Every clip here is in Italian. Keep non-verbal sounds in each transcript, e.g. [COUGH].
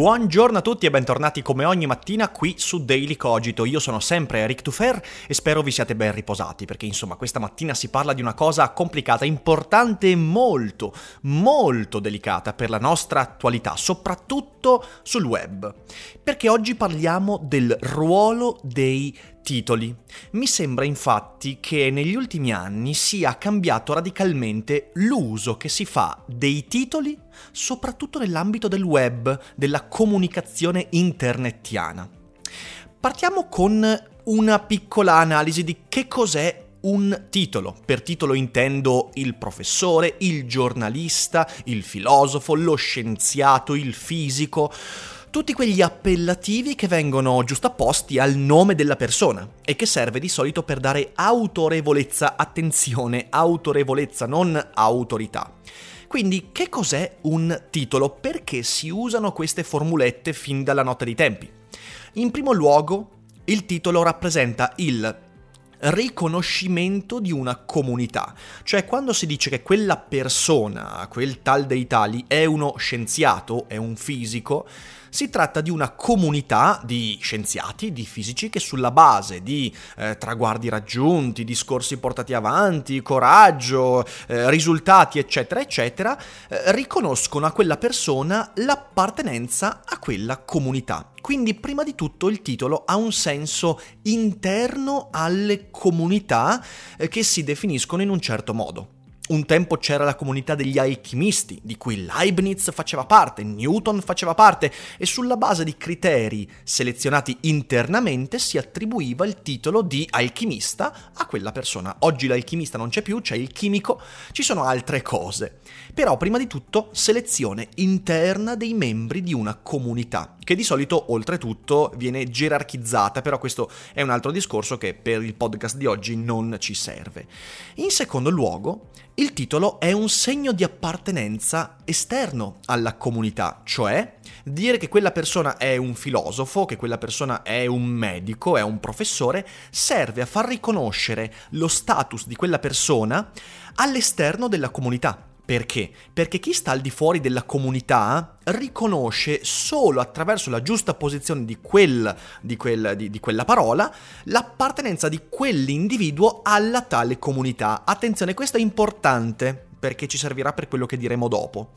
Buongiorno a tutti e bentornati come ogni mattina qui su Daily Cogito. Io sono sempre Eric Tufer e spero vi siate ben riposati perché insomma questa mattina si parla di una cosa complicata, importante e molto, molto delicata per la nostra attualità, soprattutto sul web. Perché oggi parliamo del ruolo dei titoli. Mi sembra infatti che negli ultimi anni sia cambiato radicalmente l'uso che si fa dei titoli, soprattutto nell'ambito del web, della comunicazione internetiana. Partiamo con una piccola analisi di che cos'è un titolo. Per titolo intendo il professore, il giornalista, il filosofo, lo scienziato, il fisico tutti quegli appellativi che vengono giustapposti al nome della persona e che serve di solito per dare autorevolezza, attenzione, autorevolezza, non autorità. Quindi che cos'è un titolo? Perché si usano queste formulette fin dalla notte dei tempi? In primo luogo, il titolo rappresenta il riconoscimento di una comunità. Cioè quando si dice che quella persona, quel tal dei tali, è uno scienziato, è un fisico, si tratta di una comunità di scienziati, di fisici che sulla base di eh, traguardi raggiunti, discorsi portati avanti, coraggio, eh, risultati, eccetera, eccetera, eh, riconoscono a quella persona l'appartenenza a quella comunità. Quindi prima di tutto il titolo ha un senso interno alle comunità eh, che si definiscono in un certo modo. Un tempo c'era la comunità degli alchimisti, di cui Leibniz faceva parte, Newton faceva parte, e sulla base di criteri selezionati internamente si attribuiva il titolo di alchimista a quella persona. Oggi l'alchimista non c'è più, c'è il chimico, ci sono altre cose. Però prima di tutto selezione interna dei membri di una comunità, che di solito oltretutto viene gerarchizzata, però questo è un altro discorso che per il podcast di oggi non ci serve. In secondo luogo, il titolo è un segno di appartenenza esterno alla comunità, cioè dire che quella persona è un filosofo, che quella persona è un medico, è un professore, serve a far riconoscere lo status di quella persona all'esterno della comunità. Perché? Perché chi sta al di fuori della comunità riconosce solo attraverso la giusta posizione di, quel, di, quel, di, di quella parola l'appartenenza di quell'individuo alla tale comunità. Attenzione, questo è importante perché ci servirà per quello che diremo dopo.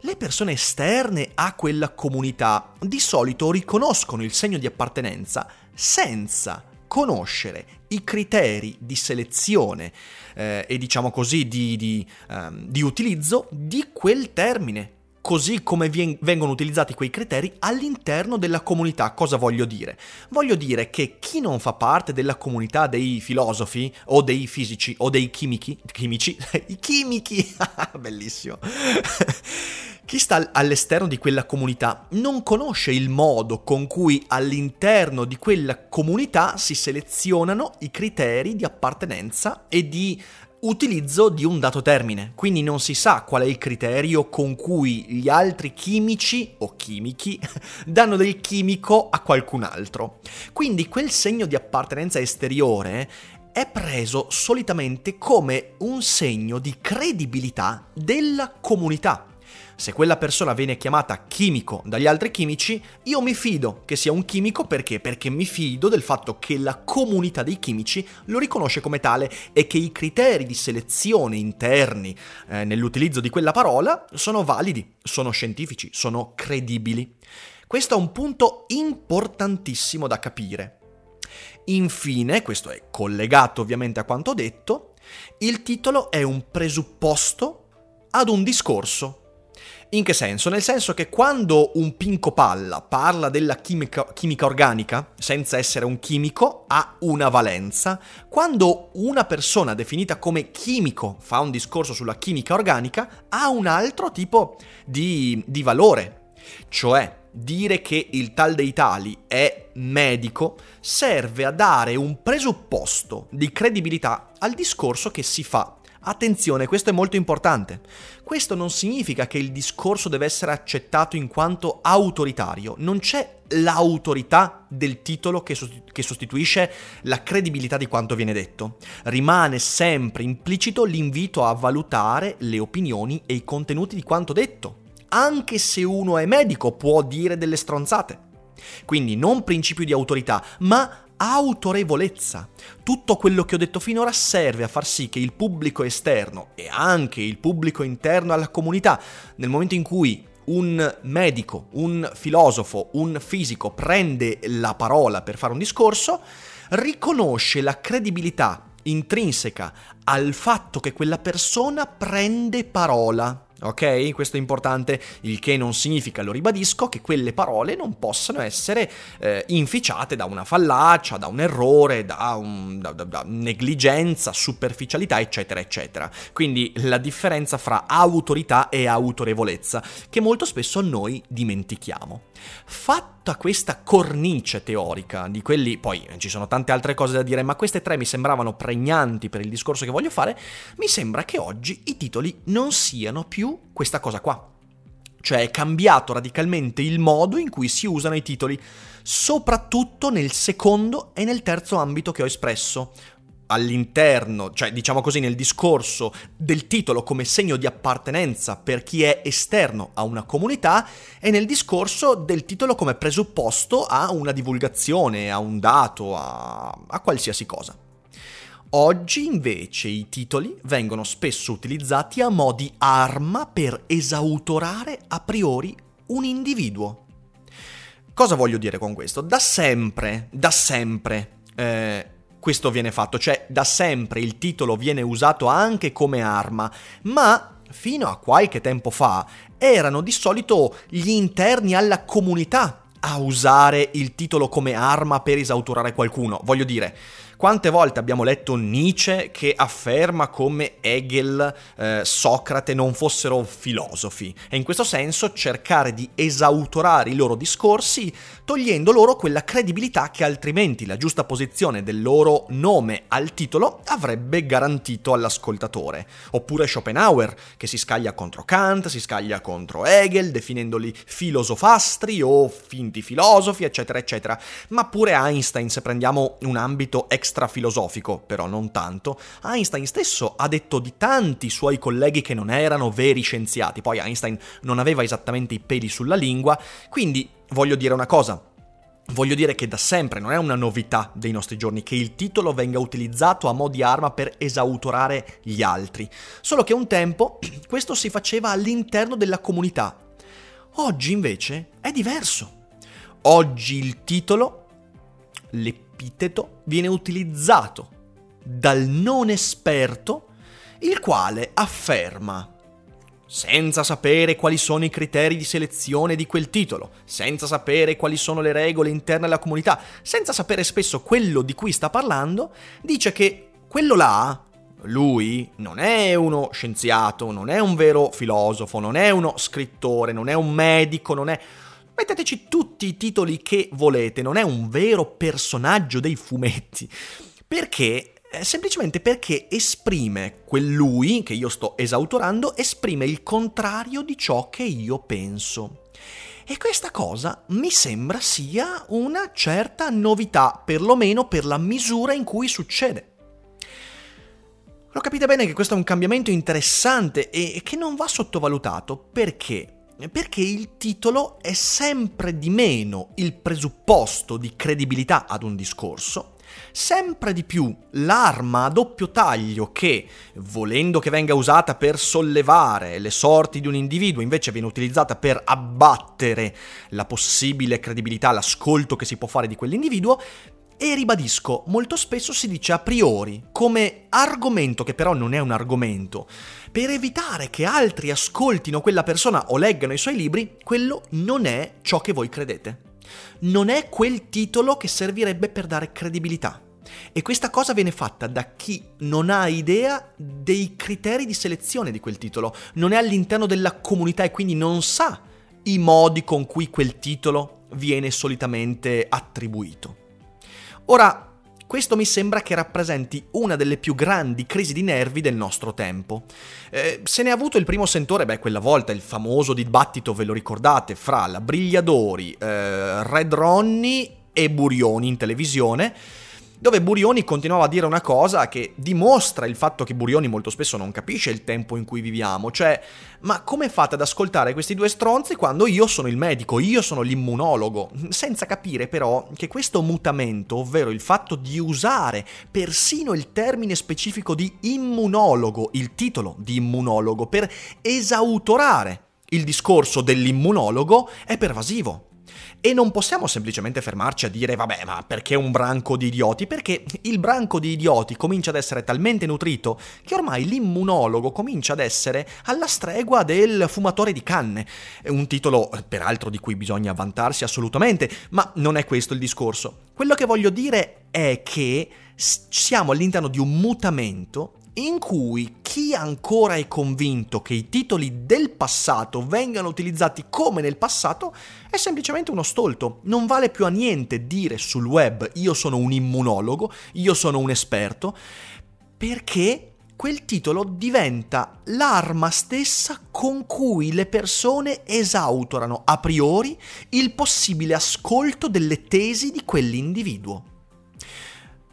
Le persone esterne a quella comunità di solito riconoscono il segno di appartenenza senza conoscere i criteri di selezione eh, e diciamo così di, di, um, di utilizzo di quel termine così come vengono utilizzati quei criteri all'interno della comunità. Cosa voglio dire? Voglio dire che chi non fa parte della comunità dei filosofi o dei fisici o dei chimici, chimici, [LAUGHS] i chimici, [LAUGHS] bellissimo. [LAUGHS] Chi sta all'esterno di quella comunità non conosce il modo con cui all'interno di quella comunità si selezionano i criteri di appartenenza e di utilizzo di un dato termine, quindi non si sa qual è il criterio con cui gli altri chimici o chimici [LAUGHS] danno del chimico a qualcun altro. Quindi quel segno di appartenenza esteriore è preso solitamente come un segno di credibilità della comunità. Se quella persona viene chiamata chimico dagli altri chimici, io mi fido che sia un chimico perché? Perché mi fido del fatto che la comunità dei chimici lo riconosce come tale e che i criteri di selezione interni eh, nell'utilizzo di quella parola sono validi, sono scientifici, sono credibili. Questo è un punto importantissimo da capire. Infine, questo è collegato ovviamente a quanto detto, il titolo è un presupposto ad un discorso In che senso? Nel senso che quando un pinco palla parla della chimica, chimica, organica, senza essere un chimico, ha una valenza. Quando una persona definita come chimico fa un discorso sulla chimica organica, ha un altro tipo di, di valore. Cioè, dire che il tal dei tali è medico serve a dare un presupposto di credibilità al discorso che si fa. Attenzione, questo è molto importante. Questo non significa che il discorso deve essere accettato in quanto autoritario, non c'è l'autorità del titolo che, sostituisce la credibilità di quanto viene detto. Rimane sempre implicito l'invito a valutare le opinioni e i contenuti di quanto detto. Anche se uno è medico può dire delle stronzate. Quindi non principio di autorità, ma autorevolezza. Tutto quello che ho detto finora serve a far sì che il pubblico esterno e anche il pubblico interno alla comunità, nel momento in cui un medico, un filosofo, un fisico prende la parola per fare un discorso, riconosce la credibilità intrinseca al fatto che quella persona prende parola. Ok? Questo è importante, il che non significa, lo ribadisco, che quelle parole non possano essere eh, inficiate da una fallacia, da un errore, da, un, da, da, da negligenza, superficialità, eccetera, eccetera. Quindi la differenza fra autorità e autorevolezza, che molto spesso noi dimentichiamo. Fatta questa cornice teorica di quelli, poi ci sono tante altre cose da dire, ma queste tre mi sembravano pregnanti per il discorso che voglio fare, mi sembra che oggi i titoli non siano più questa cosa qua. Cioè è cambiato radicalmente il modo in cui si usano i titoli, soprattutto nel secondo e nel terzo ambito che ho espresso, all'interno, cioè diciamo così nel discorso del titolo come segno di appartenenza per chi è esterno a una comunità e nel discorso del titolo come presupposto a una divulgazione, a un dato, a, a qualsiasi cosa. Oggi invece i titoli vengono spesso utilizzati a mo' di arma per esautorare a priori un individuo. Cosa voglio dire con questo? Da sempre, da sempre, eh, questo viene fatto, cioè da sempre il titolo viene usato anche come arma, ma fino a qualche tempo fa erano di solito gli interni alla comunità a usare il titolo come arma per esautorare qualcuno. Voglio dire, quante volte abbiamo letto Nietzsche che afferma come Hegel, eh, Socrate non fossero filosofi? E in questo senso cercare di esautorare i loro discorsi togliendo loro quella credibilità che altrimenti la giusta posizione del loro nome al titolo avrebbe garantito all'ascoltatore. Oppure Schopenhauer che si scaglia contro Kant, si scaglia contro Hegel definendoli filosofastri o finti filosofi eccetera eccetera. Ma pure Einstein se prendiamo un ambito extra extrafilosofico, però non tanto, Einstein stesso ha detto di tanti suoi colleghi che non erano veri scienziati. Poi Einstein non aveva esattamente i peli sulla lingua, quindi voglio dire una cosa. Voglio dire che da sempre non è una novità dei nostri giorni che il titolo venga utilizzato a mo' di arma per esautorare gli altri. Solo che un tempo [CLEARS THROAT] questo si faceva all'interno della comunità. Oggi invece è diverso. Oggi il titolo, le epiteto viene utilizzato dal non esperto, il quale afferma senza sapere quali sono i criteri di selezione di quel titolo, senza sapere quali sono le regole interne alla comunità, senza sapere spesso quello di cui sta parlando, dice che quello là, lui, non è uno scienziato, non è un vero filosofo, non è uno scrittore, non è un medico, non è Metteteci tutti i titoli che volete, non è un vero personaggio dei fumetti. Perché? Eh, semplicemente perché esprime quel lui che io sto esautorando, esprime il contrario di ciò che io penso. E questa cosa mi sembra sia una certa novità, perlomeno per la misura in cui succede. Lo capite bene che questo è un cambiamento interessante e che non va sottovalutato perché perché il titolo è sempre di meno il presupposto di credibilità ad un discorso, sempre di più l'arma a doppio taglio che, volendo che venga usata per sollevare le sorti di un individuo, invece viene utilizzata per abbattere la possibile credibilità, l'ascolto che si può fare di quell'individuo, E ribadisco, molto spesso si dice a priori, come argomento che però non è un argomento, per evitare che altri ascoltino quella persona o leggano i suoi libri, quello non è ciò che voi credete. Non è quel titolo che servirebbe per dare credibilità. E questa cosa viene fatta da chi non ha idea dei criteri di selezione di quel titolo, non è all'interno della comunità e quindi non sa i modi con cui quel titolo viene solitamente attribuito. Ora, questo mi sembra che rappresenti una delle più grandi crisi di nervi del nostro tempo. Eh, se ne è avuto il primo sentore, beh, quella volta il famoso dibattito, ve lo ricordate, fra la Brigliadori, eh, Red Ronnie e Burioni in televisione, dove Burioni continuava a dire una cosa che dimostra il fatto che Burioni molto spesso non capisce il tempo in cui viviamo, cioè, ma come fate ad ascoltare questi due stronzi quando io sono il medico, io sono l'immunologo, senza capire però che questo mutamento, ovvero il fatto di usare persino il termine specifico di immunologo, il titolo di immunologo, per esautorare il discorso dell'immunologo, è pervasivo. E non possiamo semplicemente fermarci a dire vabbè ma perché un branco di idioti? Perché il branco di idioti comincia ad essere talmente nutrito che ormai l'immunologo comincia ad essere alla stregua del fumatore di canne. Un titolo peraltro di cui bisogna vantarsi assolutamente, ma non è questo il discorso. Quello che voglio dire è che siamo all'interno di un mutamento in cui chi ancora è convinto che i titoli del passato vengano utilizzati come nel passato è semplicemente uno stolto. Non vale più a niente dire sul web io sono un immunologo, io sono un esperto, perché quel titolo diventa l'arma stessa con cui le persone esautorano a priori il possibile ascolto delle tesi di quell'individuo.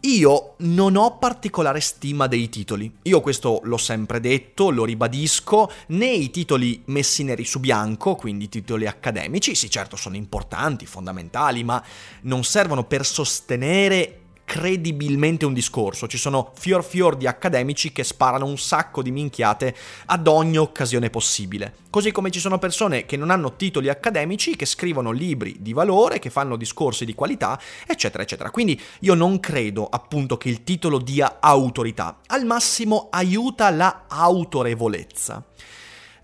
Io non ho particolare stima dei titoli. Io questo l'ho sempre detto, lo ribadisco, né i titoli messi neri su bianco, quindi titoli accademici, sì certo sono importanti, fondamentali, ma non servono per sostenere credibilmente un discorso. Ci sono fior fior di accademici che sparano un sacco di minchiate ad ogni occasione possibile. Così come ci sono persone che non hanno titoli accademici, che scrivono libri di valore, che fanno discorsi di qualità, eccetera, eccetera. Quindi io non credo appunto che il titolo dia autorità. Al massimo aiuta la autorevolezza.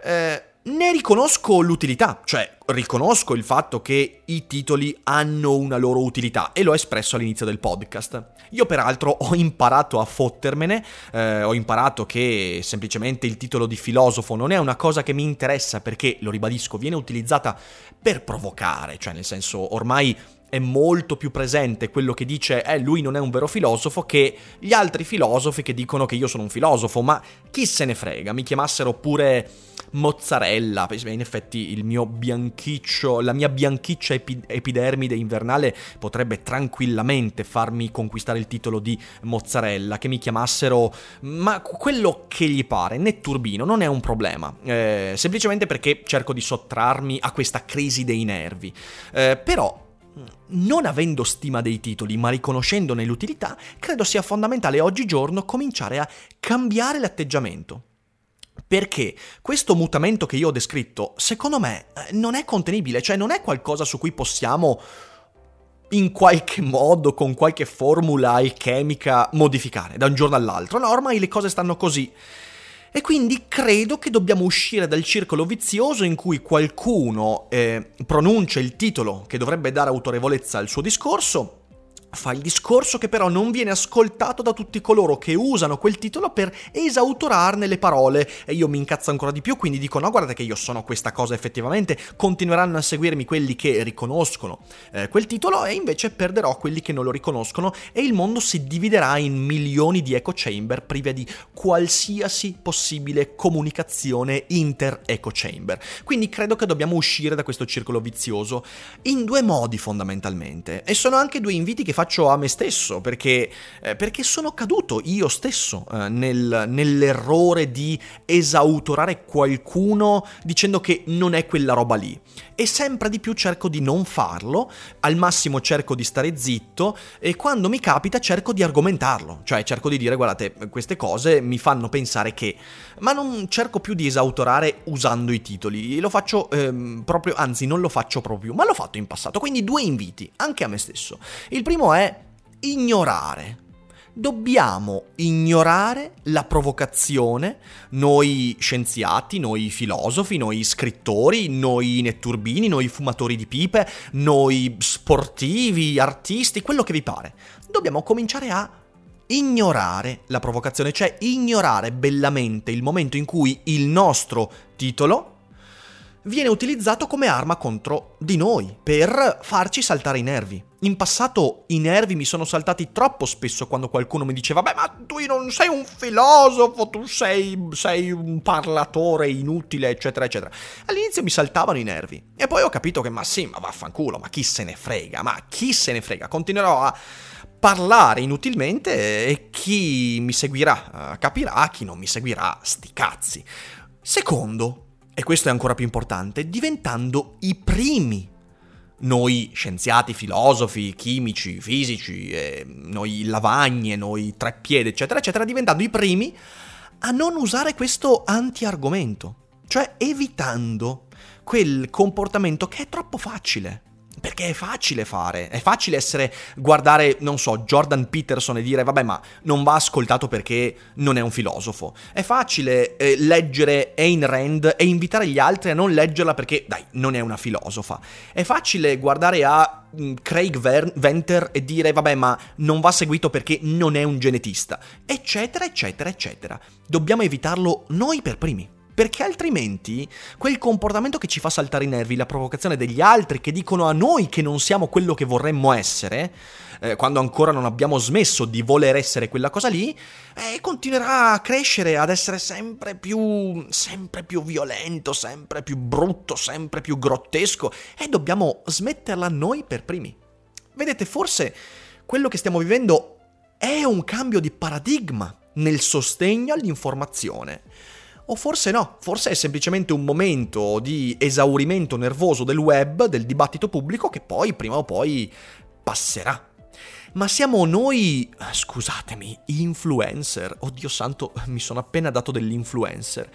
Eh, ne riconosco l'utilità, cioè riconosco il fatto che i titoli hanno una loro utilità e l'ho espresso all'inizio del podcast. Io peraltro ho imparato a fottermene, eh, ho imparato che semplicemente il titolo di filosofo non è una cosa che mi interessa perché, lo ribadisco, viene utilizzata per provocare, cioè nel senso ormai è molto più presente quello che dice eh lui non è un vero filosofo che gli altri filosofi che dicono che io sono un filosofo, ma chi se ne frega, mi chiamassero pure mozzarella, in effetti il mio bianchiccio, la mia bianchiccia epi- epidermide invernale potrebbe tranquillamente farmi conquistare il titolo di mozzarella, che mi chiamassero, ma quello che gli pare, netturbino, non è un problema, eh, semplicemente perché cerco di sottrarmi a questa crisi dei nervi. Eh, però non avendo stima dei titoli ma riconoscendone l'utilità, credo sia fondamentale oggigiorno cominciare a cambiare l'atteggiamento. Perché questo mutamento che io ho descritto, secondo me, eh, non è contenibile, cioè non è qualcosa su cui possiamo in qualche modo, con qualche formula alchemica, modificare da un giorno all'altro. No, ormai le cose stanno così. E quindi credo che dobbiamo uscire dal circolo vizioso in cui qualcuno eh, pronuncia il titolo che dovrebbe dare autorevolezza al suo discorso fa il discorso che però non viene ascoltato da tutti coloro che usano quel titolo per esautorarne le parole. E io mi incazzo ancora di più quindi dico no guardate che io sono questa cosa effettivamente continueranno a seguirmi quelli che riconoscono eh, quel titolo e invece perderò quelli che non lo riconoscono e il mondo si dividerà in milioni di echo chamber prive di qualsiasi possibile comunicazione inter echo chamber. Quindi credo che dobbiamo uscire da questo circolo vizioso in due modi fondamentalmente e sono anche due inviti che faccio a me stesso, perché, eh, perché sono caduto io stesso eh, nel, nell'errore di esautorare qualcuno dicendo che non è quella roba lì. E sempre di più cerco di non farlo, al massimo cerco di stare zitto e quando mi capita cerco di argomentarlo, cioè cerco di dire guardate queste cose mi fanno pensare che, ma non cerco più di esautorare usando i titoli, lo faccio ehm, proprio, anzi non lo faccio proprio, ma l'ho fatto in passato, quindi due inviti, anche a me stesso. Il primo è ignorare dobbiamo ignorare la provocazione, noi scienziati, noi filosofi, noi scrittori, noi netturbini, noi fumatori di pipe, noi sportivi, artisti, quello che vi pare. Dobbiamo cominciare a ignorare la provocazione, cioè ignorare bellamente il momento in cui il nostro titolo viene utilizzato come arma contro di noi, per farci saltare i nervi. In passato i nervi mi sono saltati troppo spesso quando qualcuno mi diceva Beh, ma tu non sei un filosofo, tu sei, sei un parlatore inutile, eccetera, eccetera. All'inizio mi saltavano i nervi. E poi ho capito che, ma sì, ma vaffanculo, ma chi se ne frega, ma chi se ne frega. Continuerò a parlare inutilmente e chi mi seguirà uh, capirà, chi non mi seguirà sti cazzi. Secondo, e questo è ancora più importante, diventando i primi. Noi scienziati, filosofi, chimici, fisici, eh, noi lavagne, noi treppiedi, eccetera, eccetera, diventando i primi a non usare questo anti-argomento, cioè evitando quel comportamento che è troppo facile. Perché è facile fare, è facile essere, guardare, non so, Jordan Peterson e dire vabbè ma non va ascoltato perché non è un filosofo. È facile eh, leggere Ayn Rand e invitare gli altri a non leggerla perché, dai, non è una filosofa. È facile guardare a mm, Craig Ver- Venter e dire vabbè ma non va seguito perché non è un genetista. Eccetera, eccetera, eccetera. Dobbiamo evitarlo noi per primi perché altrimenti quel comportamento che ci fa saltare i nervi, la provocazione degli altri che dicono a noi che non siamo quello che vorremmo essere, eh, quando ancora non abbiamo smesso di voler essere quella cosa lì, eh, continuerà a crescere, ad essere sempre più, sempre più violento, sempre più brutto, sempre più grottesco e dobbiamo smetterla noi per primi. Vedete, forse quello che stiamo vivendo è un cambio di paradigma nel sostegno all'informazione. O forse no, forse è semplicemente un momento di esaurimento nervoso del web, del dibattito pubblico, che poi prima o poi passerà. Ma siamo noi, scusatemi, influencer, oddio santo, mi sono appena dato dell'influencer.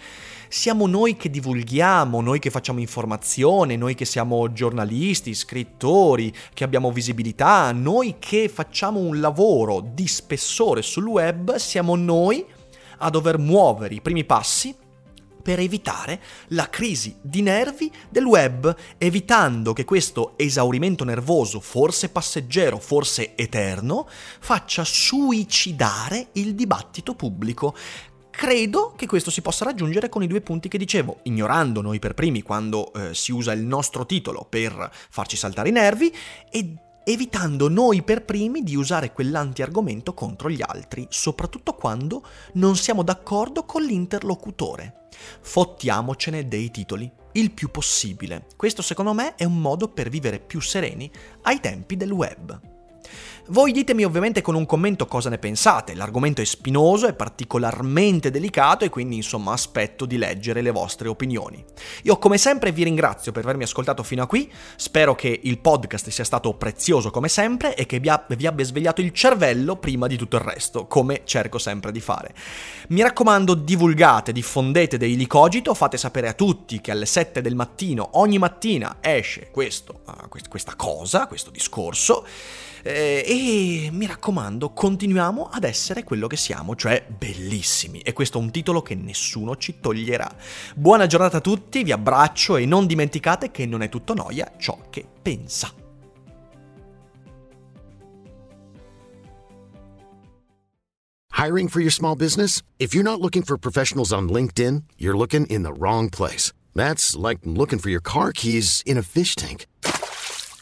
Siamo noi che divulghiamo, noi che facciamo informazione, noi che siamo giornalisti, scrittori, che abbiamo visibilità, noi che facciamo un lavoro di spessore sul web, siamo noi a dover muovere i primi passi per evitare la crisi di nervi del web, evitando che questo esaurimento nervoso, forse passeggero, forse eterno, faccia suicidare il dibattito pubblico. Credo che questo si possa raggiungere con i due punti che dicevo, ignorando noi per primi quando eh, si usa il nostro titolo per farci saltare i nervi e evitando noi per primi di usare quell'anti-argomento contro gli altri, soprattutto quando non siamo d'accordo con l'interlocutore. Fottiamocene dei titoli, il più possibile. Questo secondo me è un modo per vivere più sereni ai tempi del web. Voi ditemi ovviamente con un commento cosa ne pensate, l'argomento è spinoso, è particolarmente delicato e quindi insomma aspetto di leggere le vostre opinioni. Io come sempre vi ringrazio per avermi ascoltato fino a qui, spero che il podcast sia stato prezioso come sempre e che vi, abbia svegliato il cervello prima di tutto il resto, come cerco sempre di fare. Mi raccomando divulgate, diffondete dei licogito, fate sapere a tutti che alle 7 del mattino ogni mattina esce questo, uh, questa cosa, questo discorso e mi raccomando, continuiamo ad essere quello che siamo, cioè bellissimi. E questo è un titolo che nessuno ci toglierà. Buona giornata a tutti, vi abbraccio e non dimenticate che non è tutto noia ciò che pensa. Hiring for your small business? If you're not looking for professionals on LinkedIn, you're looking in the wrong place. That's like looking for your car keys in a fish tank.